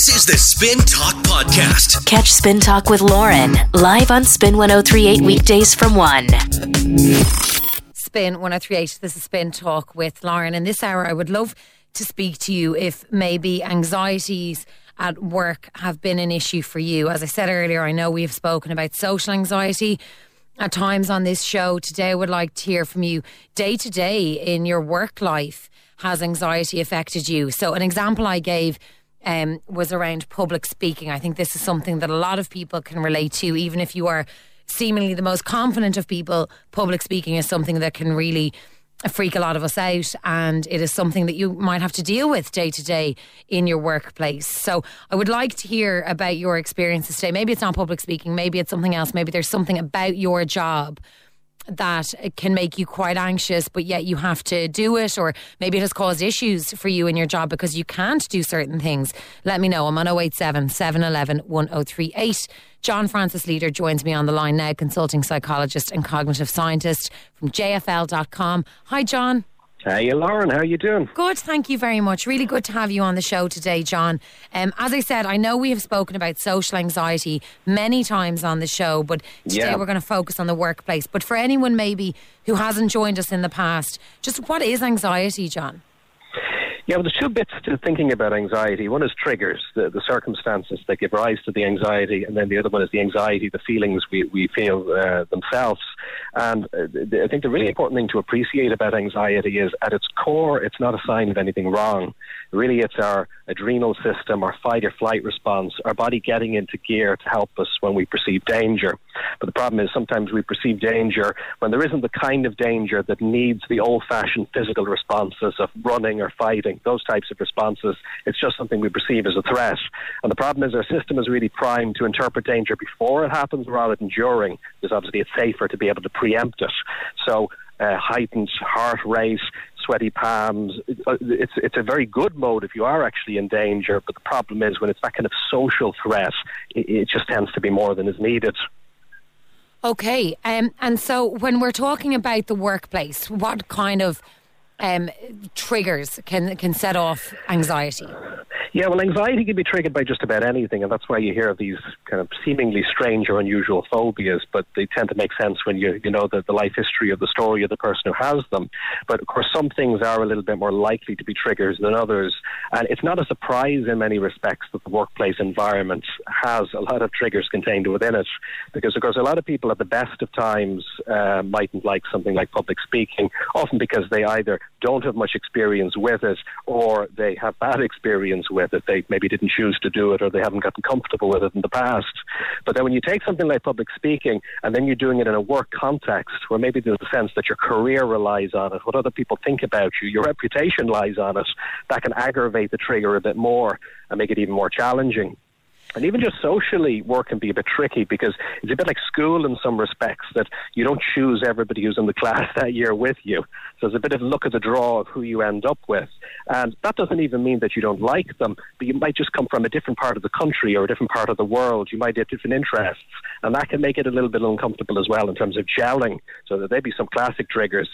This is the Spin Talk Podcast. Catch Spin Talk with Lauren live on Spin 1038 weekdays from 1. Spin 1038. This is Spin Talk with Lauren. In this hour, I would love to speak to you if maybe anxieties at work have been an issue for you. As I said earlier, I know we have spoken about social anxiety at times on this show. Today, I would like to hear from you day to day in your work life. Has anxiety affected you? So, an example I gave um, was around public speaking. I think this is something that a lot of people can relate to, even if you are seemingly the most confident of people. Public speaking is something that can really freak a lot of us out and it is something that you might have to deal with day to day in your workplace. So I would like to hear about your experiences today. Maybe it's not public speaking, maybe it's something else, maybe there's something about your job that can make you quite anxious, but yet you have to do it, or maybe it has caused issues for you in your job because you can't do certain things. Let me know. I'm on 087 711 1038. John Francis Leader joins me on the line now, consulting psychologist and cognitive scientist from JFL.com. Hi, John. Hey, Lauren. How are you doing? Good, thank you very much. Really good to have you on the show today, John. Um, as I said, I know we have spoken about social anxiety many times on the show, but today Yeah. we're going to focus on the workplace. But for anyone maybe who hasn't joined us in the past, just what is anxiety, John? Yeah, well, there's two bits to thinking about anxiety. One is triggers, the, the circumstances that give rise to the anxiety, and then the other one is the anxiety, the feelings we, we feel uh, themselves. And uh, I think the really important thing to appreciate about anxiety is at its core, it's not a sign of anything wrong. Really, it's our adrenal system, our fight or flight response, our body getting into gear to help us when we perceive danger. But the problem is sometimes we perceive danger when there isn't the kind of danger that needs the old fashioned physical responses of running or fighting, those types of responses. It's just something we perceive as a threat. And the problem is our system is really primed to interpret danger before it happens rather than during, because obviously it's safer to be able to preempt it. So uh, heightened heart rate, sweaty palms. Uh, It's it's a very good mode if you are actually in danger. But the problem is when it's that kind of social threat, it, it just tends to be more than is needed. Okay, um, and so when we're talking about the workplace, what kind of um, triggers can can set off anxiety? Yeah, well, anxiety can be triggered by just about anything, and that's why you hear these kind of seemingly strange or unusual phobias, but they tend to make sense when you, you know the, the life history of the story of the person who has them. But of course, some things are a little bit more likely to be triggers than others, and it's not a surprise in many respects that the workplace environment has a lot of triggers contained within it, because of course, a lot of people at the best of times uh, mightn't like something like public speaking, often because they either don't have much experience with it or they have bad experience with it. They maybe didn't choose to do it or they haven't gotten comfortable with it in the past. But then when you take something like public speaking and then you're doing it in a work context where maybe there's a sense that your career relies on it, what other people think about you, your reputation lies on it, that can aggravate the trigger a bit more and make it even more challenging. And even just socially, work can be a bit tricky because it's a bit like school in some respects that you don't choose everybody who's in the class that year with you. So there's a bit of luck of the draw of who you end up with. And that doesn't even mean that you don't like them, but you might just come from a different part of the country or a different part of the world. You might have different interests. And that can make it a little bit uncomfortable as well in terms of gelling. So there'd be some classic triggers.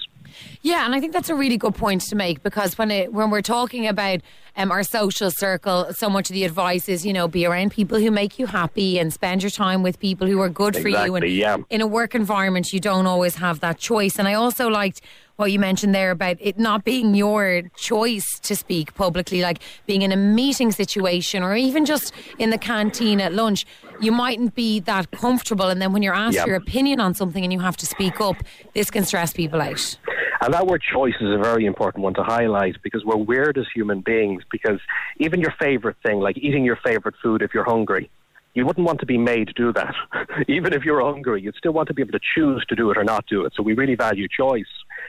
Yeah, and I think that's a really good point to make because when it, when we're talking about um, our social circle, so much of the advice is you know be around people who make you happy and spend your time with people who are good for you. And yeah. in a work environment, you don't always have that choice. And I also liked what you mentioned there about it not being your choice to speak publicly, like being in a meeting situation or even just in the canteen at lunch. You mightn't be that comfortable, and then when you're asked Yeah. your opinion on something and you have to speak up, this can stress people out. And that word choice is a very important one to highlight because we're weird as human beings. Because even your favorite thing, like eating your favorite food if you're hungry, you wouldn't want to be made to do that. even if you're hungry, you'd still want to be able to choose to do it or not do it. So we really value choice.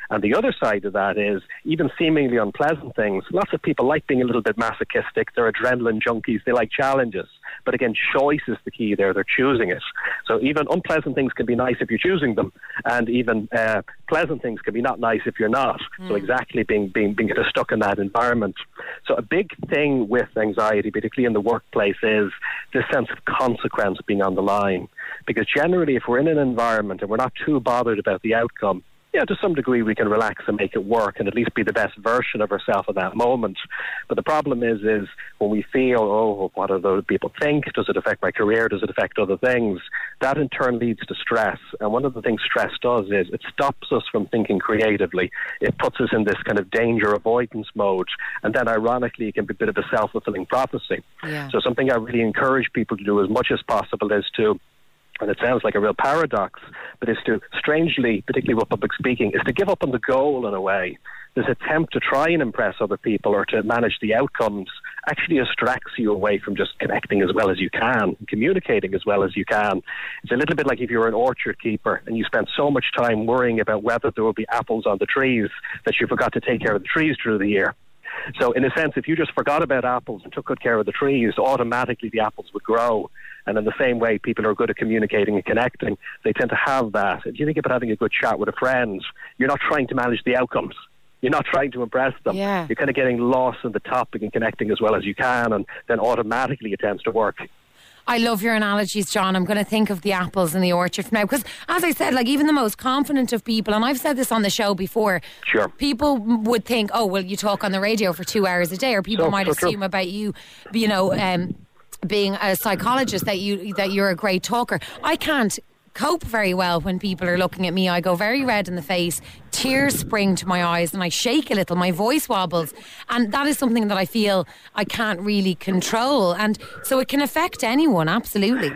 And the other side of that is even seemingly unpleasant things. Lots of people like being a little bit masochistic. They're adrenaline junkies. They like challenges. But again, choice is the key there. They're choosing it. So even unpleasant things can be nice if you're choosing them, and even uh, pleasant things can be not nice if you're not. So exactly being being being stuck in that environment. So a big thing with anxiety, particularly in the workplace, is this sense of consequence being on the line. Because generally, if we're in an environment and we're not too bothered about the outcome, yeah, to some degree we can relax and make it work and at least be the best version of ourselves at that moment. But the problem is, is when we feel, oh, what do those people think? Does it affect my career? Does it affect other things? That in turn leads to stress. And one of the things stress does is it stops us from thinking creatively. It puts us in this kind of danger avoidance mode. And then ironically, it can be a bit of a self fulfilling prophecy. Yeah. So something I really encourage people to do as much as possible is to and it sounds like a real paradox, but is to, strangely, particularly with public speaking, is to give up on the goal in a way. This attempt to try and impress other people or to manage the outcomes actually distracts you away from just connecting as well as you can, communicating as well as you can. It's a little bit like if you're an orchard keeper and you spend so much time worrying about whether there will be apples on the trees that you forgot to take care of the trees through the year. So, in a sense, if you just forgot about apples and took good care of the trees, automatically the apples would grow. And in the same way, people are good at communicating and connecting. They tend to have that. If you think about having a good chat with a friend, you're not trying to manage the outcomes. You're not trying to impress them. Yeah. You're kind of getting lost in the topic and connecting as well as you can, and then automatically it tends to work. I love your analogies, John. I'm going to think of the apples in the orchard now because, as I said, like even the most confident of people, and I've said this on the show before. Sure. People would think, oh, well, you talk on the radio for two hours a day, or people So- might so true. assume about you, you know, um, being a psychologist that you that you're a great talker. I can't cope very well when people are looking at me. I go very red in the face, tears spring to my eyes, and I shake a little. My voice wobbles, and that is something that I feel I can't really control, and so it can affect anyone. Absolutely.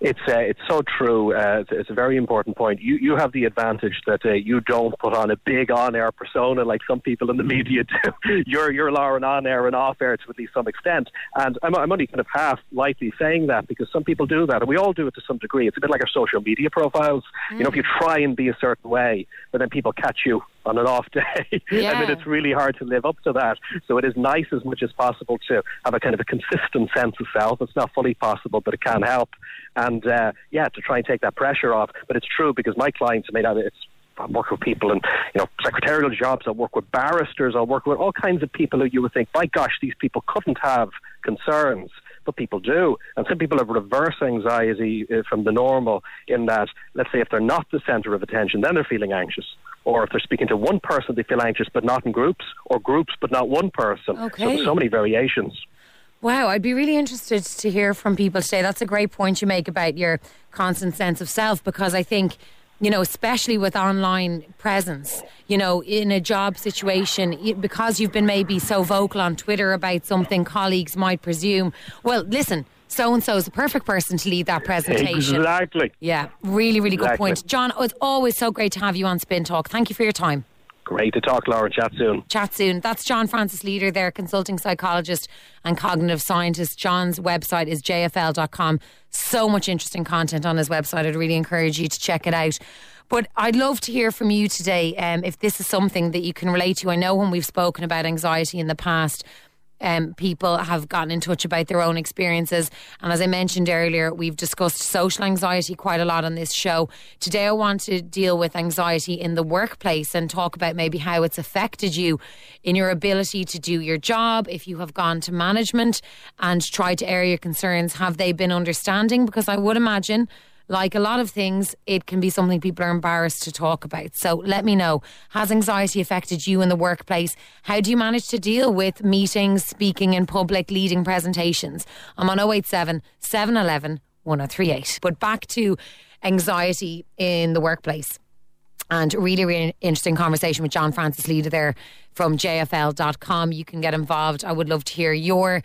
It's uh, it's so true. Uh, it's, it's a very important point. You you have the advantage that uh, you don't put on a big on-air persona like some people in the media do. you're you're Lauren on air and off air to at least some extent. And I'm, I'm only kind of half lightly saying that because some people do that, and we all do it to some degree. It's a bit like our social media profiles. You know, if you try and be a certain way, but then people catch you on an off day, and Yeah. then it's really hard to live up to that. So it is nice as much as possible to have a kind of a consistent sense of self. It's not fully possible, but it can help. And uh, yeah, to try and take that pressure off. But it's true because my clients, I mean, I- it's I work with people in you know secretarial jobs. I work with barristers. I work with all kinds of people who you would think, my gosh, these people couldn't have concerns, but people do. And some people have reverse anxiety uh, from the normal. In that, let's say, if they're not the centre of attention, then they're feeling anxious. Or if they're speaking to one person, they feel anxious, but not in groups, or groups, but not one person. So Okay. there's so many variations. Wow, I'd be really interested to hear from people today. That's a great point you make about your constant sense of self because I think, you know, especially with online presence, you know, in a job situation, because you've been maybe so vocal on Twitter about something, colleagues might presume, well, listen, so and so is the perfect person to lead that presentation. Exactly. Yeah, really, really good Exactly. point. John, it's always so great to have you on Spin Talk. Thank you for your time. Great to talk, Laura. Chat soon. Chat soon. That's John Francis Leader there, consulting psychologist and cognitive scientist. John's website is jfl.com. So much interesting content on his website. I'd really encourage you to check it out. But I'd love to hear from you today um, if this is something that you can relate to. I know when we've spoken about anxiety in the past, um, people have gotten in touch about their own experiences. And as I mentioned earlier, we've discussed social anxiety quite a lot on this show. Today, I want to deal with anxiety in the workplace and talk about maybe how it's affected you in your ability to do your job. If you have gone to management and tried to air your concerns, have they been understanding? Because I would imagine like a lot of things, it can be something people are embarrassed to talk about. So let me know. Has anxiety affected you in the workplace? How do you manage to deal with meetings, speaking in public, leading presentations? I'm on 087 711 1038. But back to anxiety in the workplace. And really, really interesting conversation with John Francis Leader there from JFL.com. You can get involved. I would love to hear your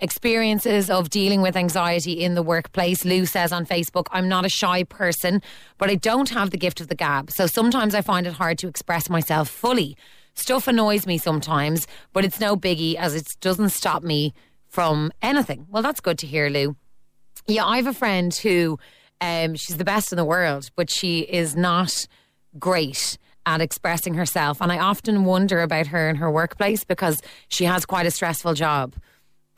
experiences of dealing with anxiety in the workplace. Lou says on Facebook, I'm not a shy person, but I don't have the gift of the gab. So sometimes I find it hard to express myself fully. Stuff annoys me sometimes, but it's no biggie as it doesn't stop me from anything. Well, that's good to hear, Lou. Yeah, I have a friend who um, she's the best in the world, but she is not great at expressing herself. And I often wonder about her in her workplace because she has quite a stressful job.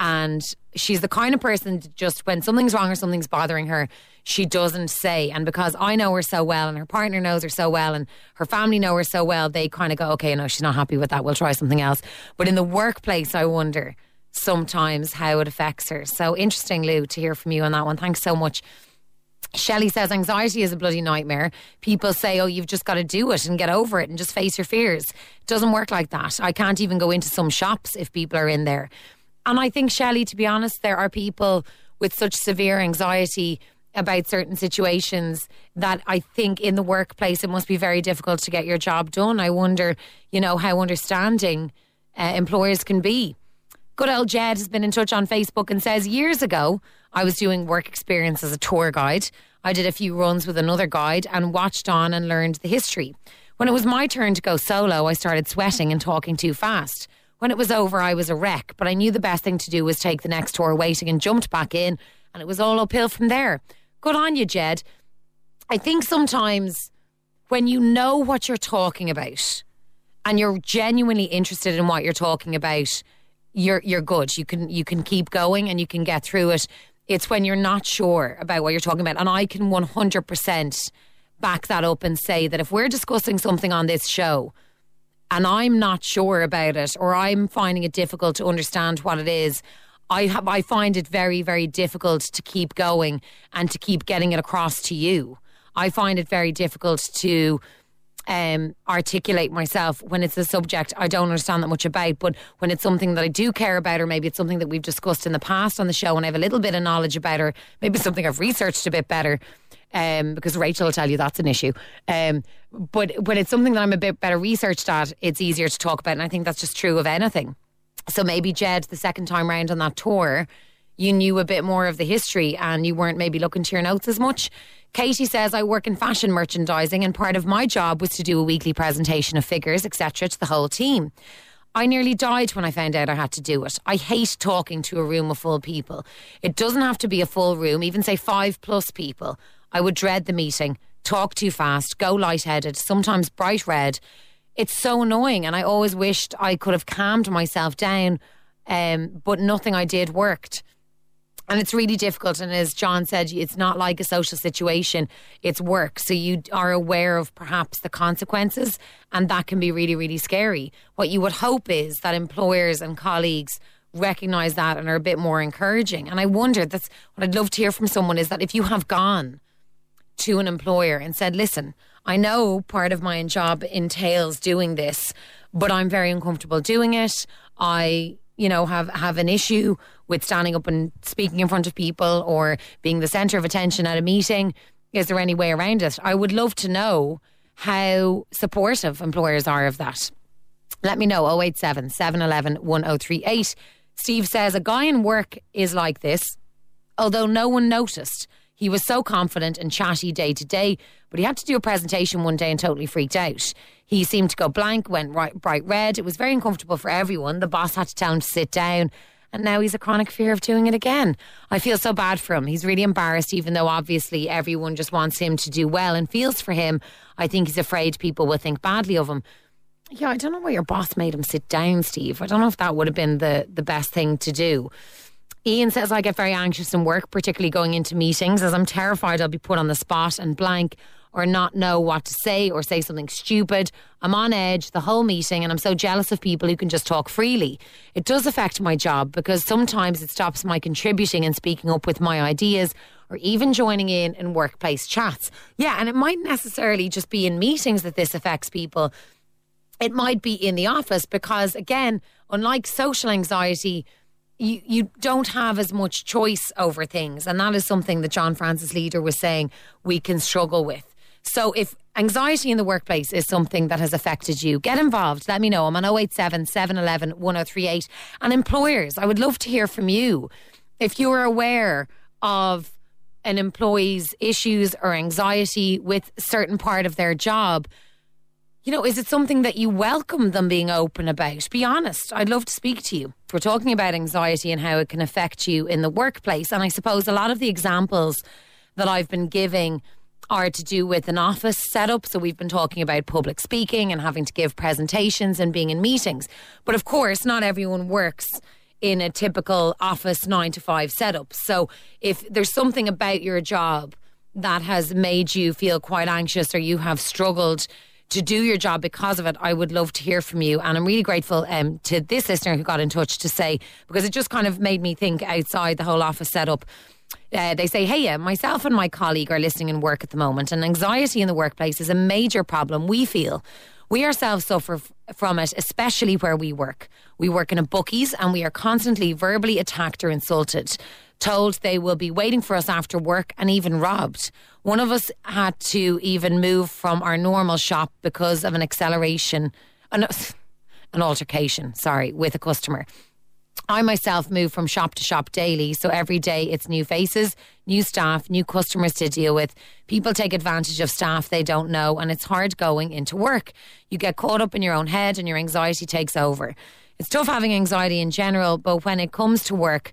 And she's the kind of person that just when something's wrong or something's bothering her, she doesn't say. And because I know her so well and her partner knows her so well and her family know her so well, they kind of go, okay, no, she's not happy with that. We'll try something else. But in the workplace, I wonder sometimes how it affects her. So interesting, Lou, to hear from you on that one. Thanks so much. Shelley says anxiety is a bloody nightmare. People say, oh, you've just got to do it and get over it and just face your fears. It doesn't work like that. I can't even go into some shops if people are in there. And I think, Shelley, to be honest, there are people with such severe anxiety about certain situations that I think in the workplace it must be very difficult to get your job done. I wonder, you know, how understanding uh, employers can be. Good old Jed has been in touch on Facebook and says years ago I was doing work experience as a tour guide. I did a few runs with another guide and watched on and learned the history. When it was my turn to go solo, I started sweating and talking too fast. When it was over, I was a wreck, but I knew the best thing to do was take the next tour waiting and jumped back in, and it was all uphill from there. Good on you, Jed. I think sometimes when you know what you're talking about and you're genuinely interested in what you're talking about, you're you're good. You can you can keep going and you can get through it. It's when you're not sure about what you're talking about. And I can 100% back that up and say that if we're discussing something on this show and I'm not sure about it or I'm finding it difficult to understand what it is, I have, I find it very, very difficult to keep going and to keep getting it across to you. I find it very difficult to um, articulate myself when it's a subject I don't understand that much about. But when it's something that I do care about, or maybe it's something that we've discussed in the past on the show and I have a little bit of knowledge about, or maybe something I've researched a bit better, um, because Rachel will tell you that's an issue. Um, but when it's something that I'm a bit better researched at, it's easier to talk about. And I think that's just true of anything. So maybe Jed, the second time round on that tour, you knew a bit more of the history and you weren't maybe looking to your notes as much. Katie says, I work in fashion merchandising and part of my job was to do a weekly presentation of figures, etc., to the whole team. I nearly died when I found out I had to do it. I hate talking to a room of full people. It doesn't have to be a full room, even say five plus people. I would dread the meeting, talk too fast, go lightheaded, sometimes bright red. It's so annoying, and I always wished I could have calmed myself down, um, but nothing I did worked. And it's really difficult. And as John said, it's not like a social situation, it's work. So you are aware of perhaps the consequences, and that can be really, really scary. What you would hope is that employers and colleagues recognize that and are a bit more encouraging. And I wonder, that's what I'd love to hear from someone is that if you have gone to an employer and said, listen, I know part of my job entails doing this, but I'm very uncomfortable doing it. I you know have have an issue with standing up and speaking in front of people or being the center of attention at a meeting. Is there any way around it? I would love to know how supportive employers are of that. Let me know 087 711 1038 steve says a guy in work is like this although no one noticed he was so confident and chatty day to day, but he had to do a presentation one day and totally freaked out. He seemed to go blank, went right, bright red. It was very uncomfortable for everyone. The boss had to tell him to sit down. And now he's a chronic fear of doing it again. I feel so bad for him. He's really embarrassed, even though obviously everyone just wants him to do well and feels for him. I think he's afraid people will think badly of him. Yeah, I don't know why your boss made him sit down, Steve. I don't know if that would have been the, the best thing to do. Ian says, I get very anxious in work, particularly going into meetings, as I'm terrified I'll be put on the spot and blank or not know what to say or say something stupid. I'm on edge the whole meeting and I'm so jealous of people who can just talk freely. It does affect my job because sometimes it stops my contributing and speaking up with my ideas or even joining in in workplace chats. Yeah, and it might necessarily just be in meetings that this affects people. It might be in the office because, again, unlike social anxiety, you, you don't have as much choice over things. And that is something that John Francis Leader was saying we can struggle with. So if anxiety in the workplace is something that has affected you, get involved. Let me know. I'm on 087 711 1038. And employers, I would love to hear from you. If you are aware of an employee's issues or anxiety with certain part of their job, you know, is it something that you welcome them being open about? Be honest. I'd love to speak to you. We're talking about anxiety and how it can affect you in the workplace. And I suppose a lot of the examples that I've been giving are to do with an office setup. So we've been talking about public speaking and having to give presentations and being in meetings. But of course, not everyone works in a typical office nine to five setup. So if there's something about your job that has made you feel quite anxious or you have struggled to do your job because of it, I would love to hear from you. And I'm really grateful um, to this listener who got in touch to say, because it just kind of made me think outside the whole office setup. Uh, they say, hey, uh, myself and my colleague are listening in work at the moment, and anxiety in the workplace is a major problem we feel. We ourselves suffer f- from it, especially where we work. We work in a bookies and we are constantly verbally attacked or insulted, told they will be waiting for us after work and even robbed. One of us had to even move from our normal shop because of an acceleration, an, an altercation, sorry, with a customer. I myself move from shop to shop daily, so every day it's new faces, new staff, new customers to deal with. People take advantage of staff they don't know, and it's hard going into work. You get caught up in your own head, and your anxiety takes over. It's tough having anxiety in general, but when it comes to work,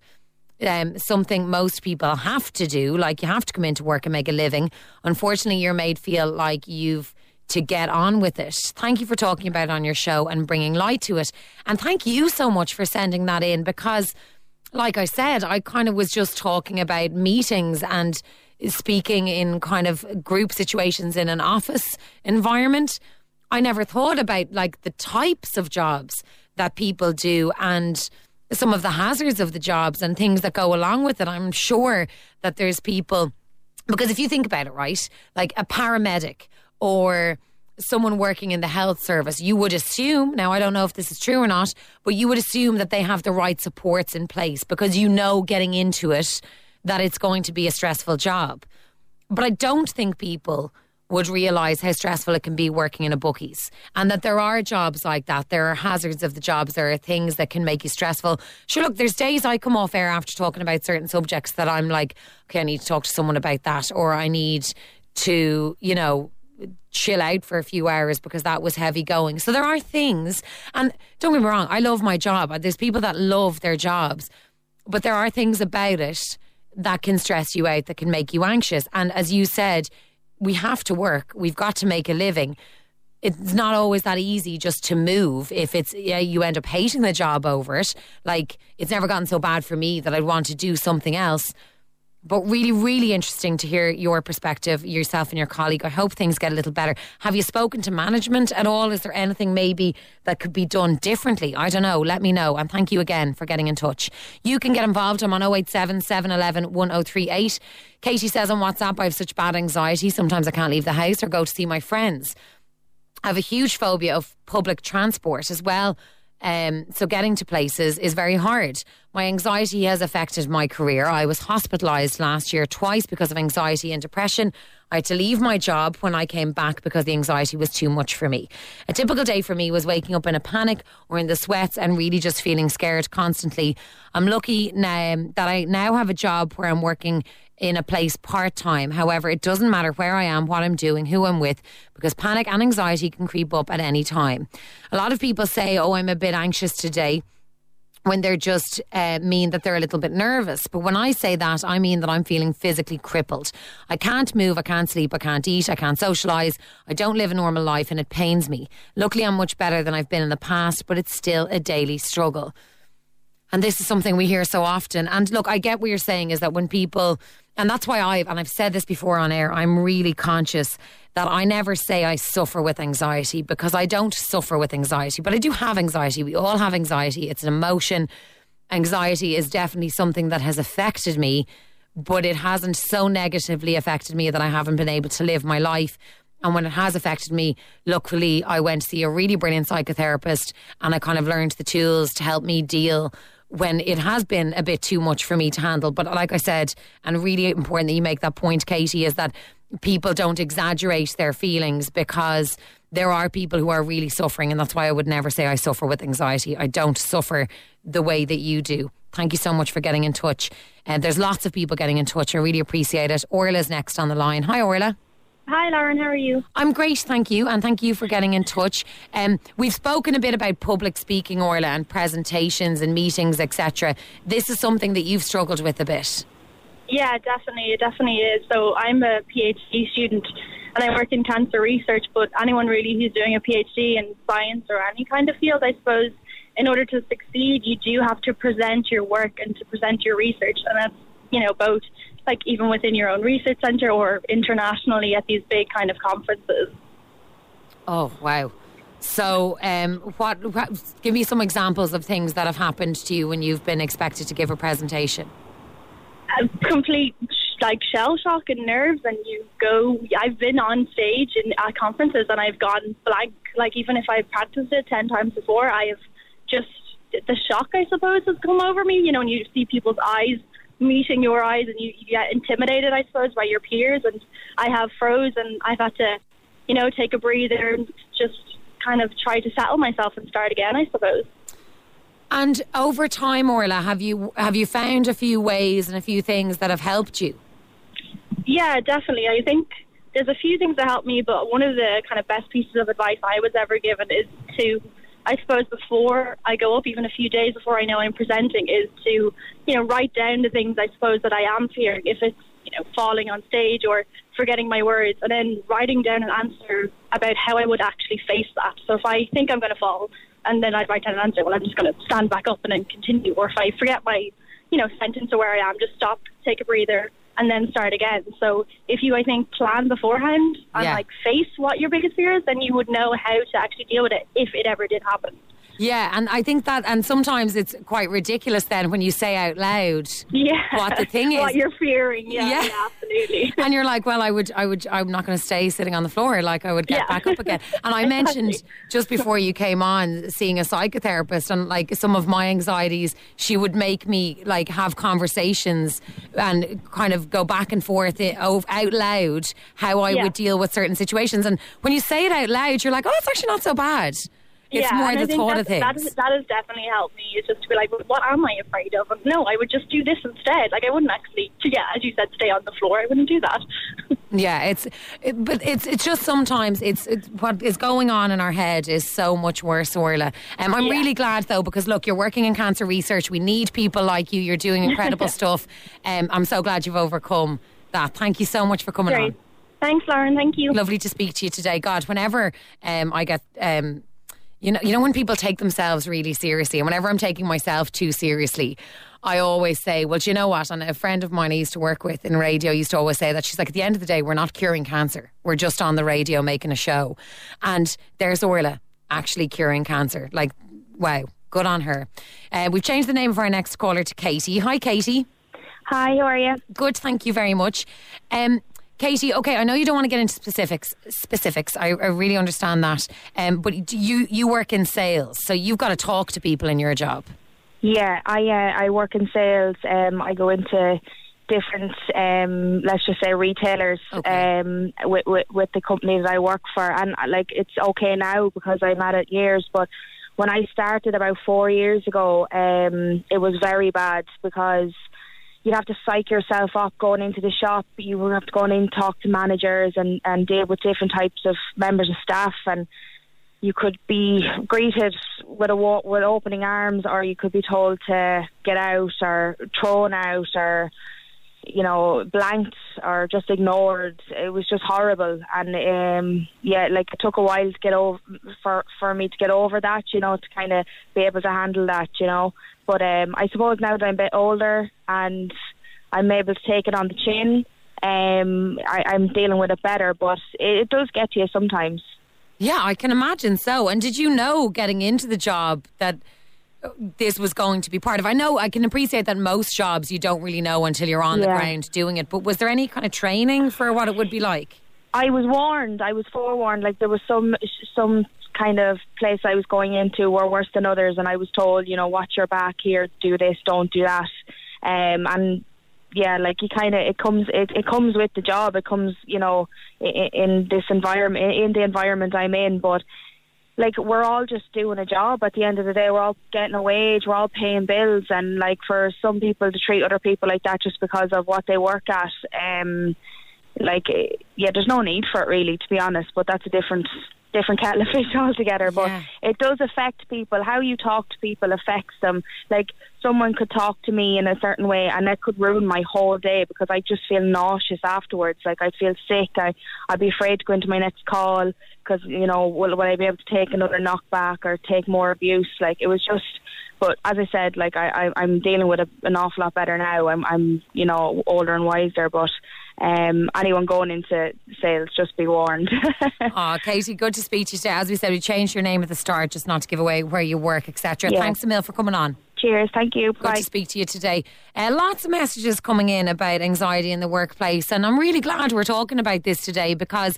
um, something most people have to do, like you have to come into work and make a living. Unfortunately, you're made feel like you've to get on with it. Thank you for talking about it on your show and bringing light to it. And thank you so much for sending that in because, like I said, I kind of was just talking about meetings and speaking in kind of group situations in an office environment. I never thought about like the types of jobs that people do and some of the hazards of the jobs and things that go along with it. I'm sure that there's people because if you think about it, right, like a paramedic or someone working in the health service, you would assume, now I don't know if this is true or not, but you would assume that they have the right supports in place because you know getting into it that it's going to be a stressful job. But I don't think people would realize how stressful it can be working in a bookies and that there are jobs like that. There are hazards of the jobs. There are things that can make you stressful. Sure, look, there's days I come off air after talking about certain subjects that I'm like, okay, I need to talk to someone about that or I need to, you know, chill out for a few hours because that was heavy going. So there are things, and don't get me wrong, I love my job. There's people that love their jobs, but there are things about it that can stress you out, that can make you anxious. And as you said, we have to work, we've got to make a living. It's not always that easy just to move if it's yeah, you end up hating the job over it. Like it's never gotten so bad for me that I'd want to do something else but really, really interesting to hear your perspective, yourself and your colleague. I hope things get a little better. Have you spoken to management at all? Is there anything maybe that could be done differently? I don't know. Let me know. And thank you again for getting in touch. You can get involved. I'm on 087 711 1038. Katie says on WhatsApp, I have such bad anxiety. Sometimes I can't leave the house or go to see my friends. I have a huge phobia of public transport as well. Um, so getting to places is very hard. My anxiety has affected my career. I was hospitalised last year twice because of anxiety and depression. I had to leave my job when I came back because the anxiety was too much for me. A typical day for me was waking up in a panic or in the sweats and really just feeling scared constantly. I'm lucky now that I now have a job where I'm working in a place part time. However, it doesn't matter where I am, what I'm doing, who I'm with, because panic and anxiety can creep up at any time. A lot of people say, Oh, I'm a bit anxious today when they're just uh, mean that they're a little bit nervous. But when I say that, I mean that I'm feeling physically crippled. I can't move, I can't sleep, I can't eat, I can't socialise, I don't live a normal life, and it pains me. Luckily, I'm much better than I've been in the past, but it's still a daily struggle. And this is something we hear so often. And look, I get what you're saying is that when people, and that's why I've, and I've said this before on air, I'm really conscious that I never say I suffer with anxiety because I don't suffer with anxiety, but I do have anxiety. We all have anxiety. It's an emotion. Anxiety is definitely something that has affected me, but it hasn't so negatively affected me that I haven't been able to live my life. And when it has affected me, luckily I went to see a really brilliant psychotherapist and I kind of learned the tools to help me deal when it has been a bit too much for me to handle. But like I said, and really important that you make that point, Katie, is that people don't exaggerate their feelings because there are people who are really suffering. And that's why I would never say I suffer with anxiety. I don't suffer the way that you do. Thank you so much for getting in touch. And uh, there's lots of people getting in touch. I really appreciate it. Orla's next on the line. Hi, Orla. Hi, Lauren. How are you? I'm great, thank you, and thank you for getting in touch. Um, we've spoken a bit about public speaking, Orla, and presentations and meetings, etc. This is something that you've struggled with a bit. Yeah, definitely. It definitely is. So I'm a PhD student and I work in cancer research, but anyone really who's doing a PhD in science or any kind of field, I suppose, in order to succeed, you do have to present your work and to present your research. And that's, you know, both like even within your own research centre or internationally at these big kind of conferences. Oh, wow. So, um, what, what, give me some examples of things that have happened to you when you've been expected to give a presentation. a complete like shell shock and nerves and you go I've been on stage in at conferences and I've gone blank like even if I've practiced it 10 times before I have just the shock I suppose has come over me you know and you see people's eyes meeting your eyes and you, you get intimidated I suppose by your peers and I have froze and I've had to you know take a breather and just kind of try to settle myself and start again I suppose And over time, Orla, have you have you found a few ways and a few things that have helped you? Yeah, definitely. I think there's a few things that help me, but one of the kind of best pieces of advice I was ever given is to, I suppose, before I go up, even a few days before I know I'm presenting, is to, you know, write down the things I suppose that I am fearing. If it's, you know, falling on stage or forgetting my words, and then writing down an answer about how I would actually face that. So if I think I'm going to fall, and then I'd write down an answer, well, I'm just going to stand back up and then continue. Or if I forget my, you know, sentence or where I am, just stop, take a breather, and then start again. So if you, I think, plan beforehand and Yeah. like face what your biggest fear is, then you would know how to actually deal with it if it ever did happen. Yeah, and I think that, and sometimes it's quite ridiculous then when you say out loud Yeah. what the thing is. what you're fearing. Yeah, Yeah. yeah. absolutely. and you're like, well, I would, I would, I'm not going to stay sitting on the floor. Like I would get Yeah. back up again. And I mentioned just before you came on seeing a psychotherapist, and like some of my anxieties, she would make me like have conversations and kind of go back and forth eh, o- out loud how I Yeah. would deal with certain situations. And when you say it out loud, you're like, oh, it's actually not so bad. It's yeah, more the think thought of things. That, is, that has definitely helped me. It's just to be like, what am I afraid of? And no, I would just do this instead. Like I wouldn't actually, yeah, as you said, stay on the floor. I wouldn't do that. Yeah, it's it, but it's it's just sometimes it's, it's what is going on in our head is so much worse, Orla. Um, I'm Yeah. really glad though because look, you're working in cancer research. We need people like you. You're doing incredible stuff. Um, I'm so glad you've overcome that. Thank you so much for coming Great. on. Thanks, Lauren. Thank you. Lovely to speak to you today. God, whenever um, I get. Um, you know, you know when people take themselves really seriously, and whenever I'm taking myself too seriously, I always say, "Well, do you know what?" And a friend of mine I used to work with in radio used to always say that she's like, "At the end of the day, we're not curing cancer. We're just on the radio making a show." And there's Orla actually curing cancer. Like, wow, good on her. Uh, we've changed the name of our next caller to Katie. Hi, Katie. Hi, how are you? Good, thank you very much. Um, Katie, okay, I know you don't want to get into specifics. Specifics, I, I really understand that. Um, but you you work in sales, so you've got to talk to people in your job. Yeah, I uh, I work in sales. Um, I go into different, um, let's just say, retailers Okay. um, with, with with the company that I work for, and uh, like it's okay now because I'm at it years. But when I started about four years ago, um, it was very bad because you'd have to psych yourself up going into the shop. You would have to go in and talk to managers and, and deal with different types of members of staff and you could be greeted with a with opening arms, or you could be told to get out, or thrown out, or you know, blanked, or just ignored. It was just horrible, and um, yeah, like it took a while to get over for for me to get over that, you know, to kind of be able to handle that, you know. But um, I suppose now that I'm a bit older and I'm able to take it on the chin, um, I, I'm dealing with it better. But it, it does get to you sometimes. Yeah, I can imagine so. And did you know getting into the job that this was going to be part of? I know I can appreciate that most jobs you don't really know until you're on the ground doing it. But was there any kind of training for what it would be like? I was warned. I was forewarned. Like there was some some kind of place I was going into were worse than others, and I was told, you know, watch your back here, do this, don't do that. Um, and yeah, like you kind of it comes it, it comes with the job. It comes, you know, in, in this environment, in the environment I'm in. But like we're all just doing a job. At the end of the day, we're all getting a wage. We're all paying bills, and like for some people to treat other people like that just because of what they work at, um, like yeah, there's no need for it really, to be honest. But that's a different different kettle of fish altogether. But Yeah. it does affect people. How you talk to people affects them. Like someone could talk to me in a certain way, and that could ruin my whole day because I just feel nauseous afterwards. Like I feel sick. I I'd be afraid to go into my next call because you know will, will I be able to take another knockback or take more abuse? Like it was just. But as I said, like I, I I'm dealing with it an awful lot better now. I'm I'm you know older and wiser, but um, anyone going into sales, just be warned. Oh, Katie, good to speak to you today. As we said, we changed your name at the start just not to give away where you work, etc. Yeah. Thanks a mil for coming on. Cheers. Thank you. Good Bye. to speak to you today. Uh, lots of messages coming in about anxiety in the workplace, and I'm really glad we're talking about this today because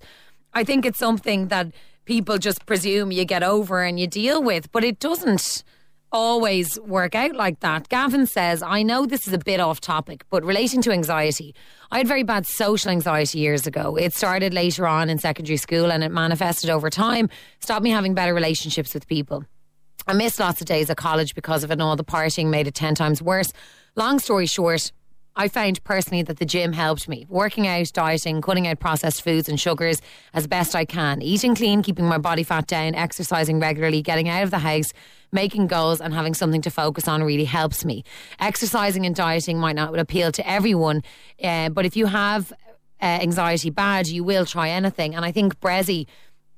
I think it's something that people just presume you get over and you deal with, but it doesn't always work out like that. Gavin says, I know this is a bit off topic, but relating to anxiety, I had very bad social anxiety years ago. It started later on in secondary school and it manifested over time, stopped me having better relationships with people. I missed lots of days at college because of it, and all the partying made it 10 times worse. Long story short, I found personally that the gym helped me. Working out, dieting, cutting out processed foods and sugars as best I can. Eating clean, keeping my body fat down, exercising regularly, getting out of the house, making goals, and having something to focus on really helps me. Exercising and dieting might not appeal to everyone, uh, but if you have uh, anxiety bad, you will try anything. And I think Bressie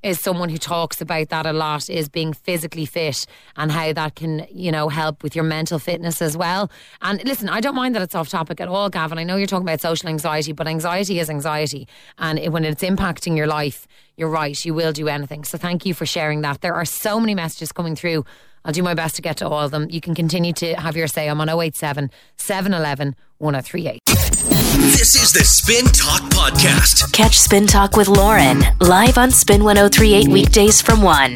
is someone who talks about that a lot is being physically fit and how that can you know help with your mental fitness as well and listen i don't mind that it's off topic at all gavin i know you're talking about social anxiety but anxiety is anxiety and it, when it's impacting your life you're right you will do anything so thank you for sharing that there are so many messages coming through I'll do my best to get to all of them. You can continue to have your say. I'm on 087 711 1038. This is the Spin Talk Podcast. Catch Spin Talk with Lauren live on Spin 1038 weekdays from 1.